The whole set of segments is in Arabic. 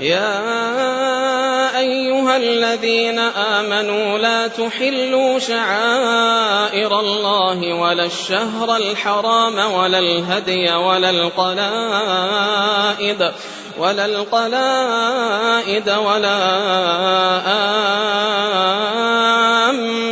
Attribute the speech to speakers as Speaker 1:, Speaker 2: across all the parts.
Speaker 1: يا أيها الذين آمنوا لا تحلوا شعائر الله ولا الشهر الحرام ولا الهدي ولا القلائد ولا القلائد ولا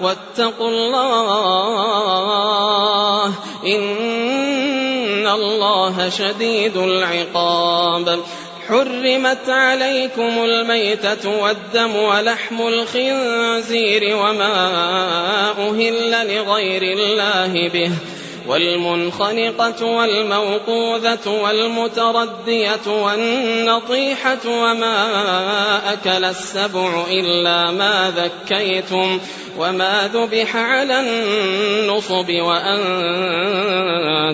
Speaker 1: واتقوا الله إن الله شديد العقاب. حرمت عليكم الميتة والدم ولحم الخنزير وما أهل لغير الله به. والمنخنقة والموقوذة والمتردية والنطيحة وما أكل السبع إلا ما ذكيتم. وما ذبح على النصب وأن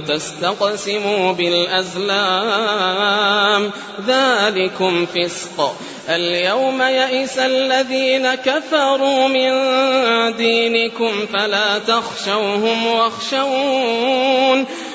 Speaker 1: تستقسموا بالأزلام ذلكم فسق اليوم يئس الذين كفروا من دينكم فلا تخشوهم واخشون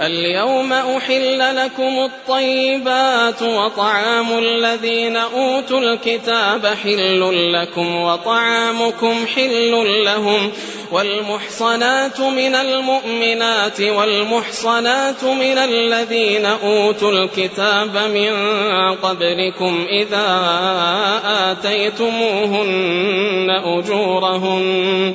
Speaker 1: اليوم أحل لكم الطيبات وطعام الذين أوتوا الكتاب حل لكم وطعامكم حل لهم والمحصنات من المؤمنات والمحصنات من الذين أوتوا الكتاب من قبلكم إذا آتيتموهن أجورهن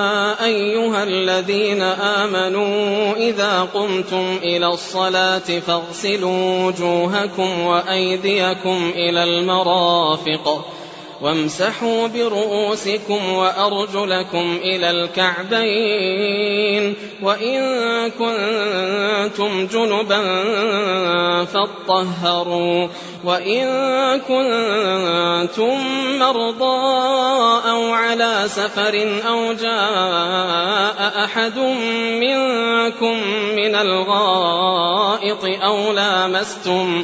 Speaker 1: أيها الذين آمنوا إذا قمتم إلى الصلاة فاغسلوا وجوهكم وأيديكم إلى المرافق وامسحوا برؤوسكم وأرجلكم إلى الكعبين وإن كنتم جنبا فاطهروا وإن كنتم مرضى أو على سفر أو جاء أحد منكم من الغائط أو لامستم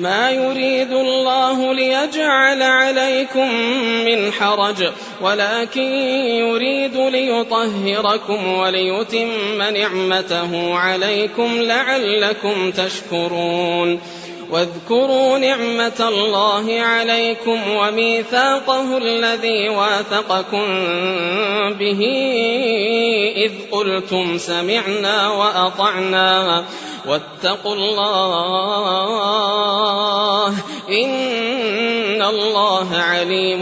Speaker 1: ما يريد الله ليجعل عليكم من حرج ولكن يريد ليطهركم وليتم نعمته عليكم لعلكم تشكرون. واذكروا نعمة الله عليكم وميثاقه الذي واثقكم به إذ قلتم سمعنا وأطعنا. واتقوا الله إن الله عليم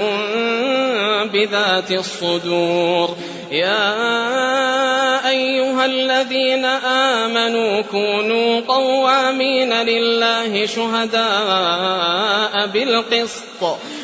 Speaker 1: بذات الصدور. يا أيها الذين آمنوا كونوا قوامين لله شهداء بالقسط.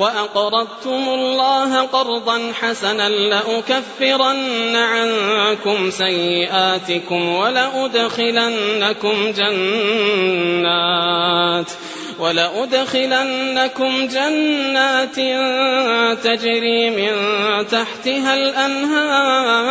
Speaker 1: وأقرضتم الله قرضا حسنا لأكفرن عنكم سيئاتكم ولأدخلنكم جنات ولأدخلنكم جنات تجري من تحتها الأنهار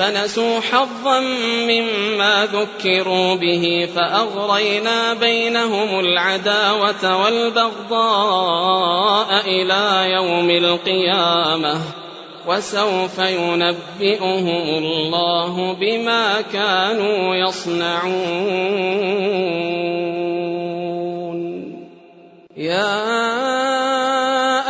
Speaker 1: فنسوا حظا مما ذكروا به فأغرينا بينهم العداوة والبغضاء إلى يوم القيامة وسوف ينبئهم الله بما كانوا يصنعون. يا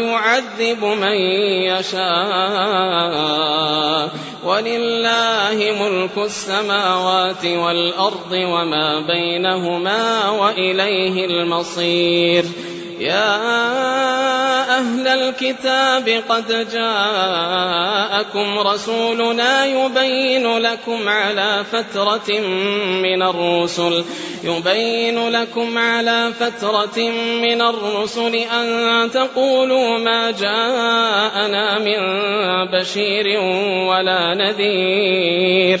Speaker 1: ويعذب من يشاء. ولله ملك السماوات والأرض وما بينهما وإليه المصير. يا أهل الكتاب قد جاءكم رسولنا يبين لكم على فترة من الرسل يبين لكم على فترة من الرسل أن تقولوا ما جاءنا من بشير ولا نذير.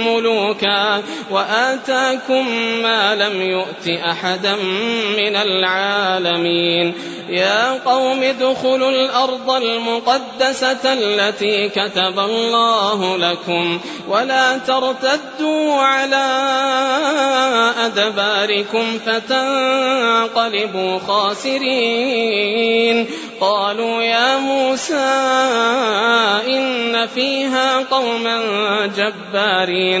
Speaker 1: ملوكا وآتاكم ما لم يؤت أحدا من العالمين. يا قوم ادخلوا الأرض المقدسة التي كتب الله لكم ولا ترتدوا على أدباركم فتنقلبوا خاسرين. قالوا يا موسى إن فيها قوما جبارين.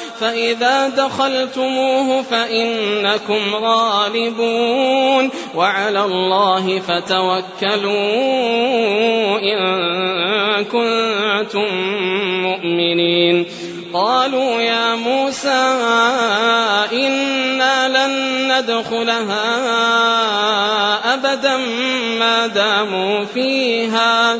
Speaker 1: فإذا دخلتموه فإنكم غالبون وعلى الله فتوكلوا إن كنتم مؤمنين. قالوا يا موسى إنا لن ندخلها أبدا ما داموا فيها.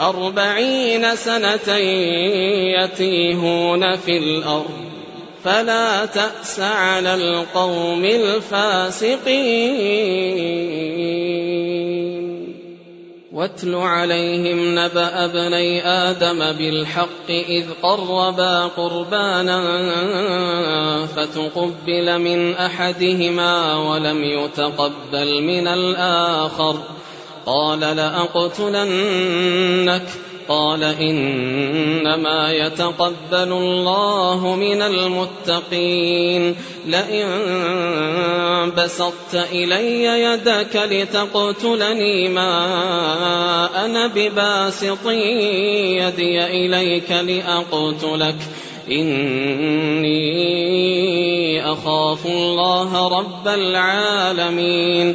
Speaker 1: أربعين سنة يتيهون في الأرض. فلا تأس على القوم الفاسقين. واتل عليهم نبأ ابني آدم بالحق إذ قربا قربانا فتقبل من أحدهما ولم يتقبل من الآخر. قال لأقتلنك. قال إنما يتقبل الله من المتقين. لئن بسطت إلي يدك لتقتلني ما أنا بباسط يدي إليك لأقتلك. إني أخاف الله رب العالمين.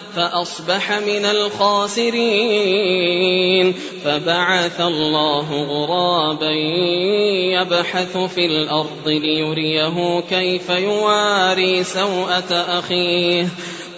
Speaker 1: فأصبح من الخاسرين. فبعث الله غرابا يبحث في الأرض ليريه كيف يواري سوءة أخيه.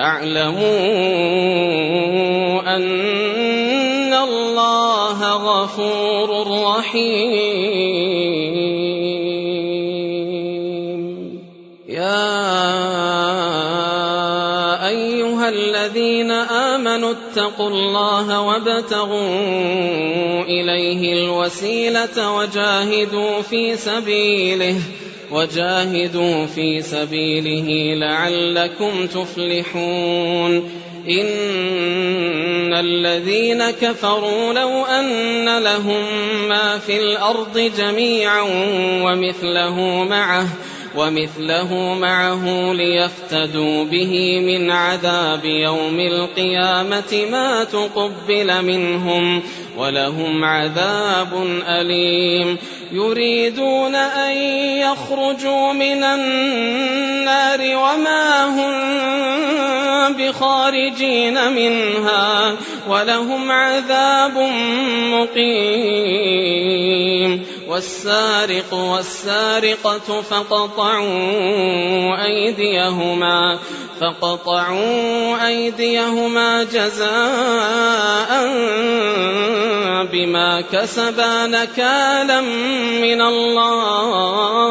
Speaker 1: فاعلموا أن الله غفور رحيم. يا أيها الذين آمنوا اتقوا الله وابتغوا إليه الوسيلة وجاهدوا في سبيله. وجاهدوا في سبيله لعلكم تفلحون. إن الذين كفروا لو أن لهم ما في الأرض جميعا ومثله معه ومثله معه ليفتدوا به من عذاب يوم القيامة ما تقبل منهم ولهم عذاب أليم. يريدون أن يخرجوا من النار وما هم بخارجين منها ولهم عذاب مقيم. والسارق والسارقة فقطعوا أيديهما فقطعوا أيديهما جزاء بما كسبا نكالا من الله.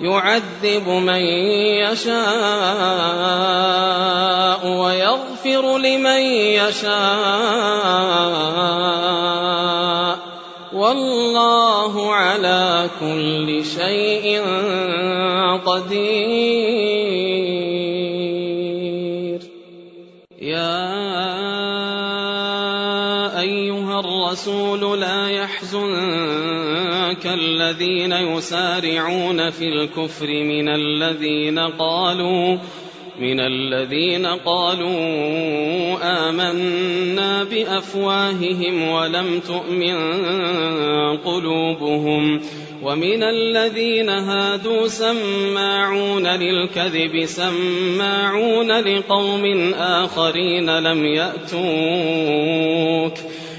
Speaker 1: يعذب من يشاء ويغفر لمن يشاء. والله على كل شيء قدير. يا أيها الرسول لا يحزنك الذين يسارعون في الكفر من الذين قالوا من الذين قالوا آمنا بأفواههم ولم تؤمن قلوبهم ومن الذين هادوا سماعون للكذب سماعون لقوم آخرين لم يأتوك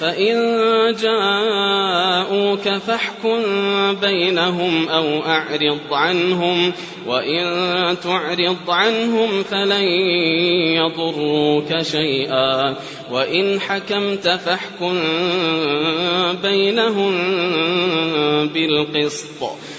Speaker 1: فإن جاءوك فاحكم بينهم أو أعرض عنهم وإن تعرض عنهم فلن يضروك شيئا وإن حكمت فاحكم بينهم بالقسط.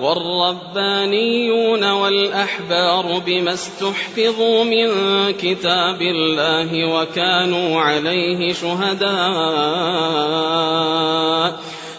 Speaker 1: والربانيون والأحبار بما استحفظوا من كتاب الله وكانوا عليه شهداء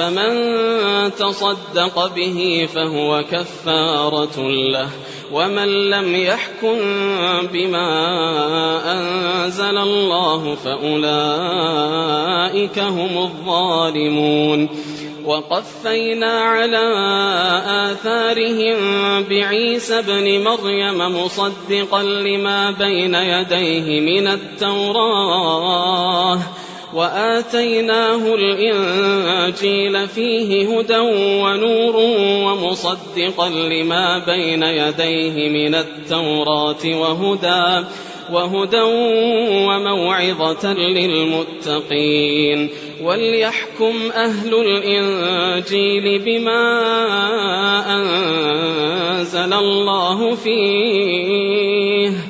Speaker 1: فمن تصدق به فهو كفارة له. ومن لم يحكم بما أنزل الله فأولئك هم الظالمون. وقفينا على آثارهم بعيسى ابن مريم مصدقا لما بين يديه من التوراه. وآتيناه الإنجيل فيه هدى ونور ومصدقا لما بين يديه من التوراة وهدى وهدى وموعظة للمتقين. وليحكم أهل الإنجيل بما أنزل الله فيه.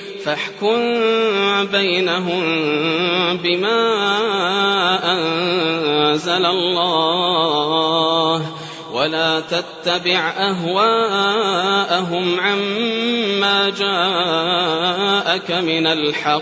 Speaker 1: فاحكم بينهم بما أنزل الله ولا تتبع أهواءهم عما جاءك من الحق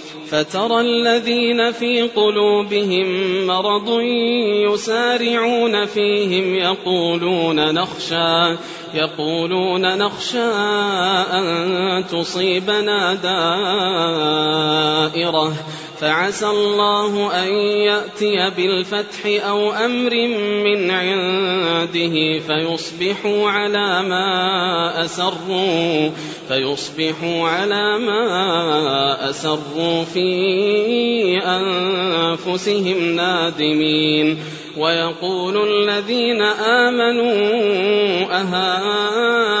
Speaker 1: فترى الذين في قلوبهم مرض يسارعون فيهم يقولون نخشى يقولون نخشى أن تصيبنا دائرة. فعسى الله أن يأتي بالفتح أو أمر من عنده فيصبحوا على ما أسروا فيصبحوا على ما أسروا في أنفسهم نادمين. ويقول الذين آمنوا أهؤلاء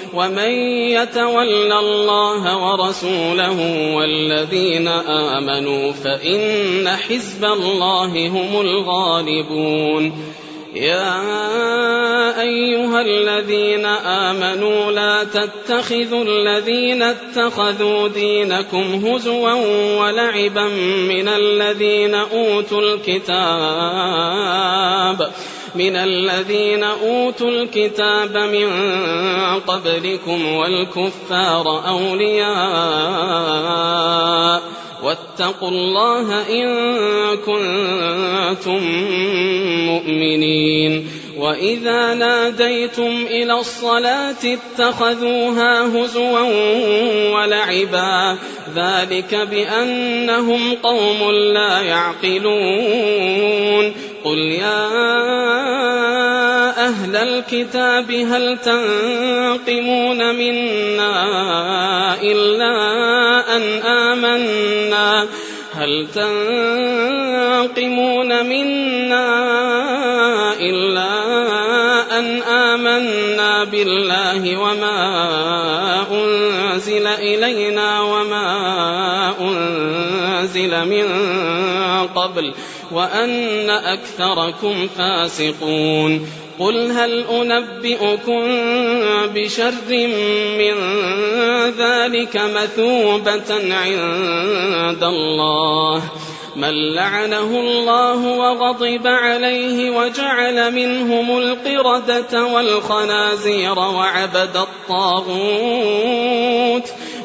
Speaker 1: ومن يتول الله ورسوله والذين آمنوا فإن حزب الله هم الغالبون يا أيها الذين آمنوا لا تتخذوا الذين اتخذوا دينكم هزوا ولعبا من الذين أوتوا الكتاب من الذين أوتوا الكتاب من قبلكم والكفار أولياء واتقوا الله إن كنتم مؤمنين وإذا ناديتم إلى الصلاة اتخذوها هزوا ولعبا ذلك بأنهم قوم لا يعقلون قل يا أهل الكتاب هل تنقمون منا إلا أن آمنا هل تنقمون منا إلا أن آمنا بالله وما أنزل إلينا وما أنزل من قبل وأن أكثركم فاسقون قل هل أنبئكم بشر من ذلك مثوبة عند الله من لعنه الله وغضب عليه وجعل منهم القردة والخنازير وعبد الطاغوت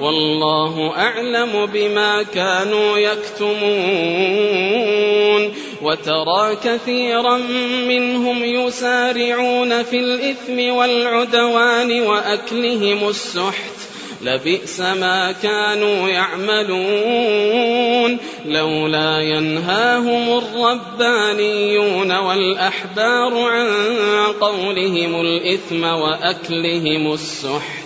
Speaker 1: والله أعلم بما كانوا يكتمون. وترى كثيرا منهم يسارعون في الإثم والعدوان وأكلهم السحت. لبئس ما كانوا يعملون. لولا ينهاهم الربانيون والأحبار عن قولهم الإثم وأكلهم السحت.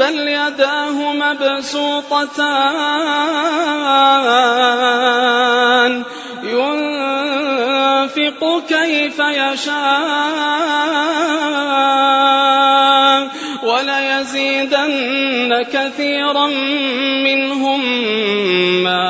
Speaker 1: بل يداه مبسوطتان. ينفق كيف يشاء. وليزيدن كثيرا منهم ما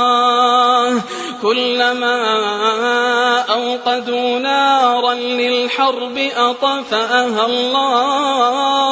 Speaker 1: كلما أوقدوا نارا للحرب أطفأها الله.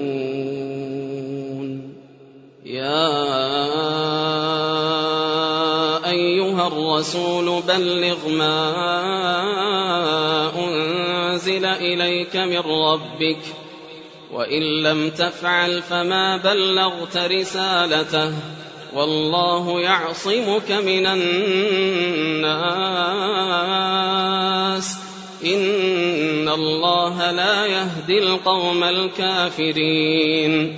Speaker 1: يا أيها الرسول بلغ ما أنزل إليك من ربك وإن لم تفعل فما بلغت رسالته والله يعصمك من الناس. إن الله لا يهدي القوم الكافرين.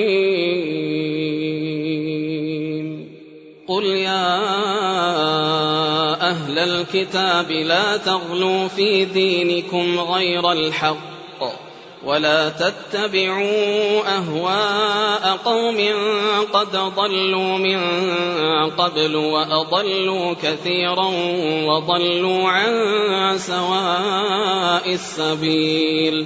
Speaker 1: أهل الكتاب لا تغلوا في دينكم غير الحق ولا تتبعوا أهواء قوم قد ضلوا من قبل وأضلوا كثيرا وضلوا عن سواء السبيل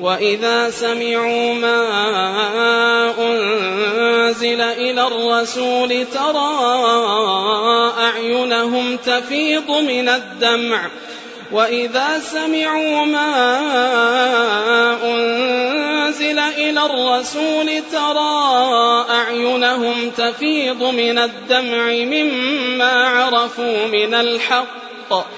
Speaker 1: وإذا سمعوا ما أنزل إلى الرسول ترى أعينهم تفيض من الدمع. وإذا سمعوا ما أنزل إلى الرسول ترى أعينهم تفيض من الدمع مما عرفوا من الحق.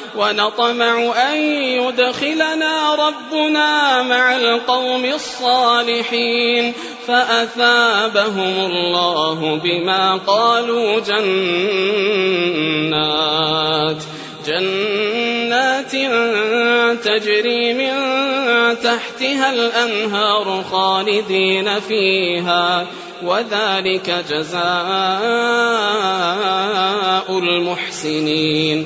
Speaker 1: ونطمع أن يدخلنا ربنا مع القوم الصالحين فأثابهم الله بما قالوا جنات جنات تجري من تحتها الأنهار خالدين فيها وذلك جزاء المحسنين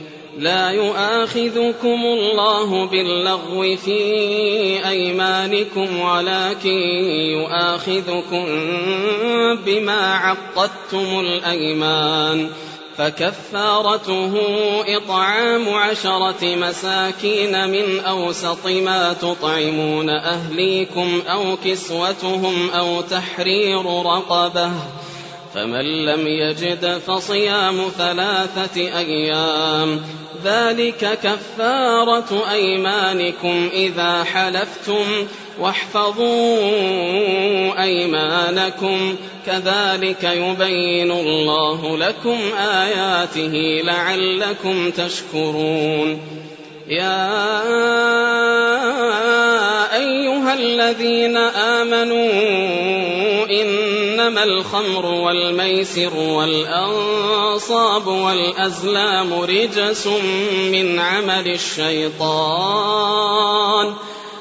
Speaker 1: لا يؤاخذكم الله باللغو في أيمانكم ولكن يؤاخذكم بما عقدتم الأيمان. فكفارته إطعام عشرة مساكين من أوسط ما تطعمون أهليكم أو كسوتهم أو تحرير رقبة. فمن لم يجد فصيام ثلاثة أيام ذلك كفارة أيمانكم إذا حلفتم واحفظوا أيمانكم كذلك يبين الله لكم آياته لعلكم تشكرون يا أيها الذين آمنوا إنما الخمر والميسر والأنصاب والأزلام رجس من عمل الشيطان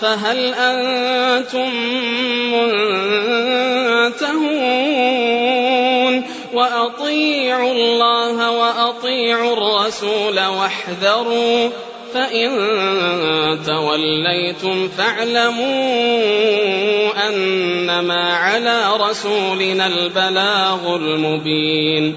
Speaker 1: فهل أنتم منتهون؟ وأطيعوا الله وأطيعوا الرسول واحذروا فإن توليتم فاعلموا أنما على رسولنا البلاغ المبين.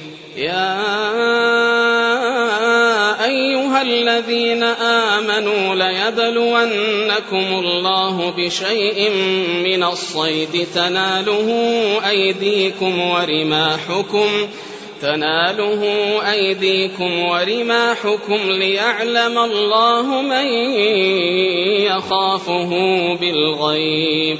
Speaker 1: يا أيها الذين آمنوا ليبلونكم الله بشيء من الصيد تناله أيديكم ورماحكم تناله أيديكم ورماحكم ليعلم الله من يخافه بالغيب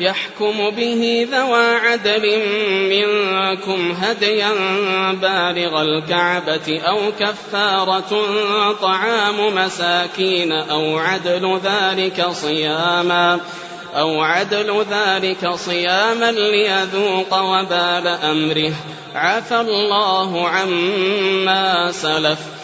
Speaker 1: يحكم به ذوى عدل منكم هديا بالغ الكعبة أو كفارة طعام مساكين أو عدل ذلك صياما أو عدل ذلك صياما ليذوق وبال أمره. عفى الله عما سلف.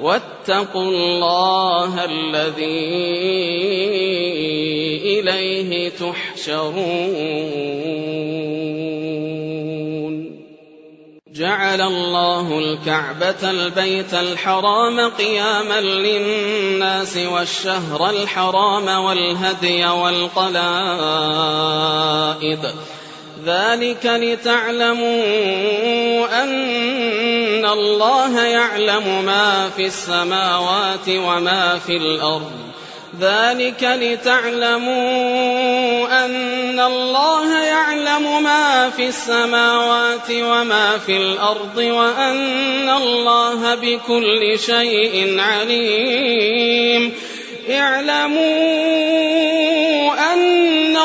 Speaker 1: واتقوا الله الذي إليه تحشرون. جعل الله الكعبة البيت الحرام قياما للناس والشهر الحرام والهدي والقلائد ذلك لتعلموا أن الله يعلم ما في السماوات وما في الأرض. ذلك لتعلموا أن الله يعلم ما في السماوات وما في الأرض وأن الله بكل شيء عليم. اعلموا أن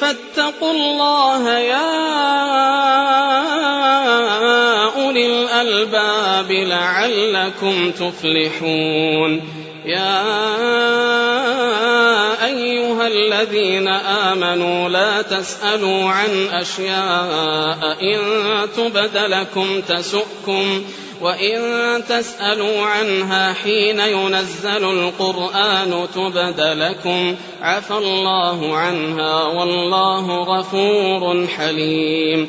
Speaker 1: فاتقوا الله يا أولي الألباب لعلكم تفلحون. يا أيها الذين آمنوا لا تسألوا عن أشياء إن تبد لكم تسؤكم وإن تسألوا عنها حين ينزل القرآن تبد لكم عفى الله عنها والله غفور حليم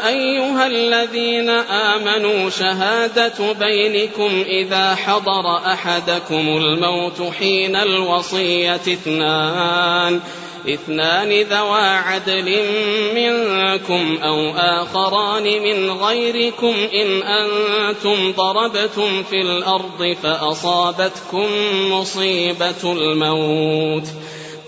Speaker 1: أيها الذين آمنوا شهادة بينكم إذا حضر أحدكم الموت حين الوصية اثنان اثنان ذوى عدل منكم أو آخران من غيركم إن أنتم ضربتم في الأرض فأصابتكم مصيبة الموت.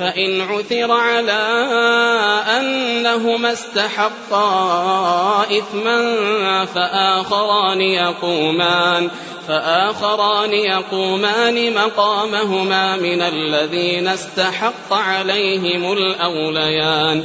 Speaker 1: فإن عثر على أنهما استحقا إثما فآخران يقومان فآخران يقومان مقامهما من الذين استحق عليهم الأوليان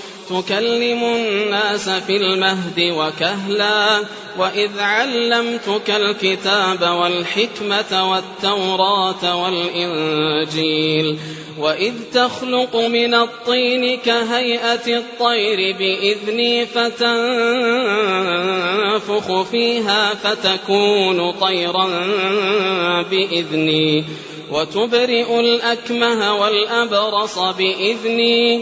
Speaker 1: تكلم الناس في المهد وكهلا وإذ علمتك الكتاب والحكمة والتوراة والإنجيل وإذ تخلق من الطين كهيئة الطير بإذني فتنفخ فيها فتكون طيرا بإذني وتبرئ الأكمه والأبرص بإذني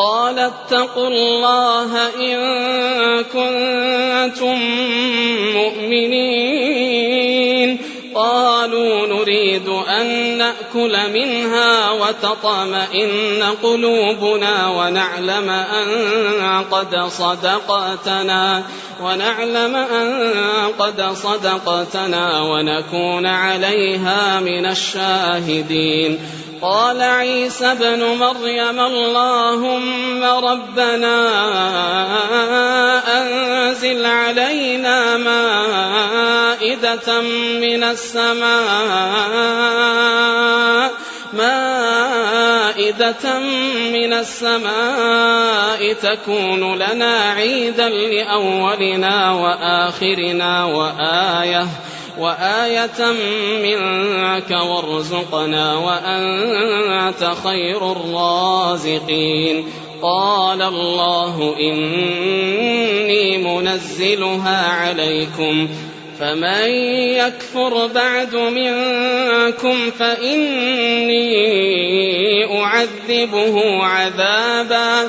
Speaker 1: قال اتقوا الله إن كنتم مؤمنين. قالوا نريد أن نأكل منها وتطمئن قلوبنا ونعلم أن قد صدقتنا ونعلم أن قد صدقتنا ونكون عليها من الشاهدين. قال عيسى ابن مريم اللهم ربنا أنزل علينا مائدة من السماء مائدة من السماء تكون لنا عيدا لأولنا وآخرنا وآية وآية منك وارزقنا وأنت خير الرازقين. قال الله إني منزلها عليكم فمن يكفر بعد منكم فإني أعذبه عذابا.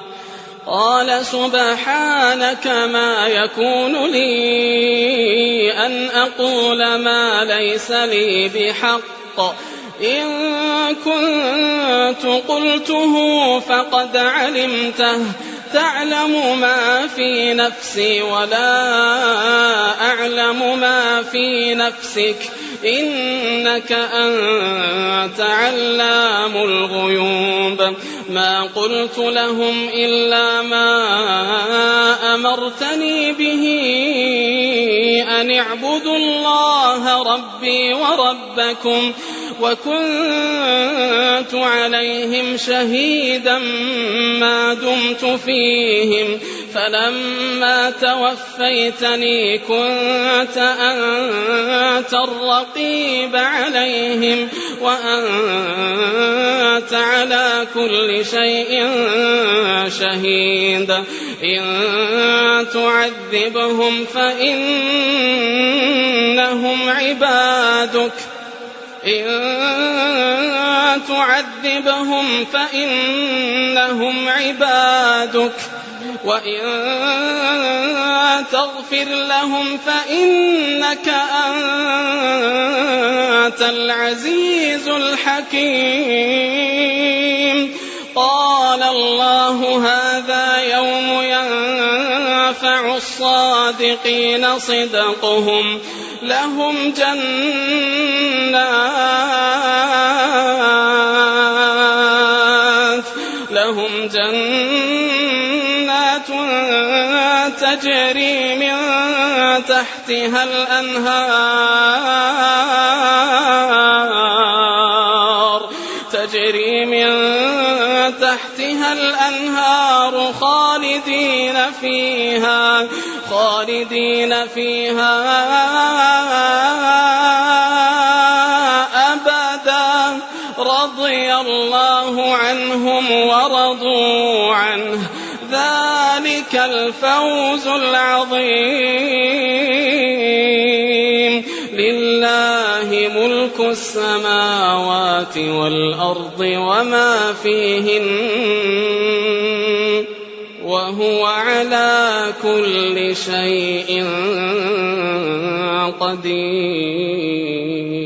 Speaker 1: قال سبحانك ما يكون لي أن أقول ما ليس لي بحق. إن كنت قلته فقد علمته. تعلم ما في نفسي ولا أعلم ما في نفسك. إنك أنت علام الغيوب. ما قلت لهم إلا ما أمرتني به أن اعبدوا الله ربي وربكم وكنت عليهم شهيدا ما دمت فيهم. فلما توفيتني كنت أنت الرقيب عليهم وأنت على كل شيء شهيد. إن تعذبهم فإنهم عبادك. إن تعذبهم فإنهم عبادك. وإن تغفر لهم فإنك أنت العزيز الحكيم قال الله هذا يوم ينفع الصادقين صدقهم لهم جنات تجري من تحتها الأنهار. تجري من تحتها الأنهار خالدين فيها خالدين فيها أبدا. رضي الله عنهم ورضوا عنه. ذلك الفوز العظيم. لله ملك السماوات والأرض وما فيهن وهو على كل شيء قدير.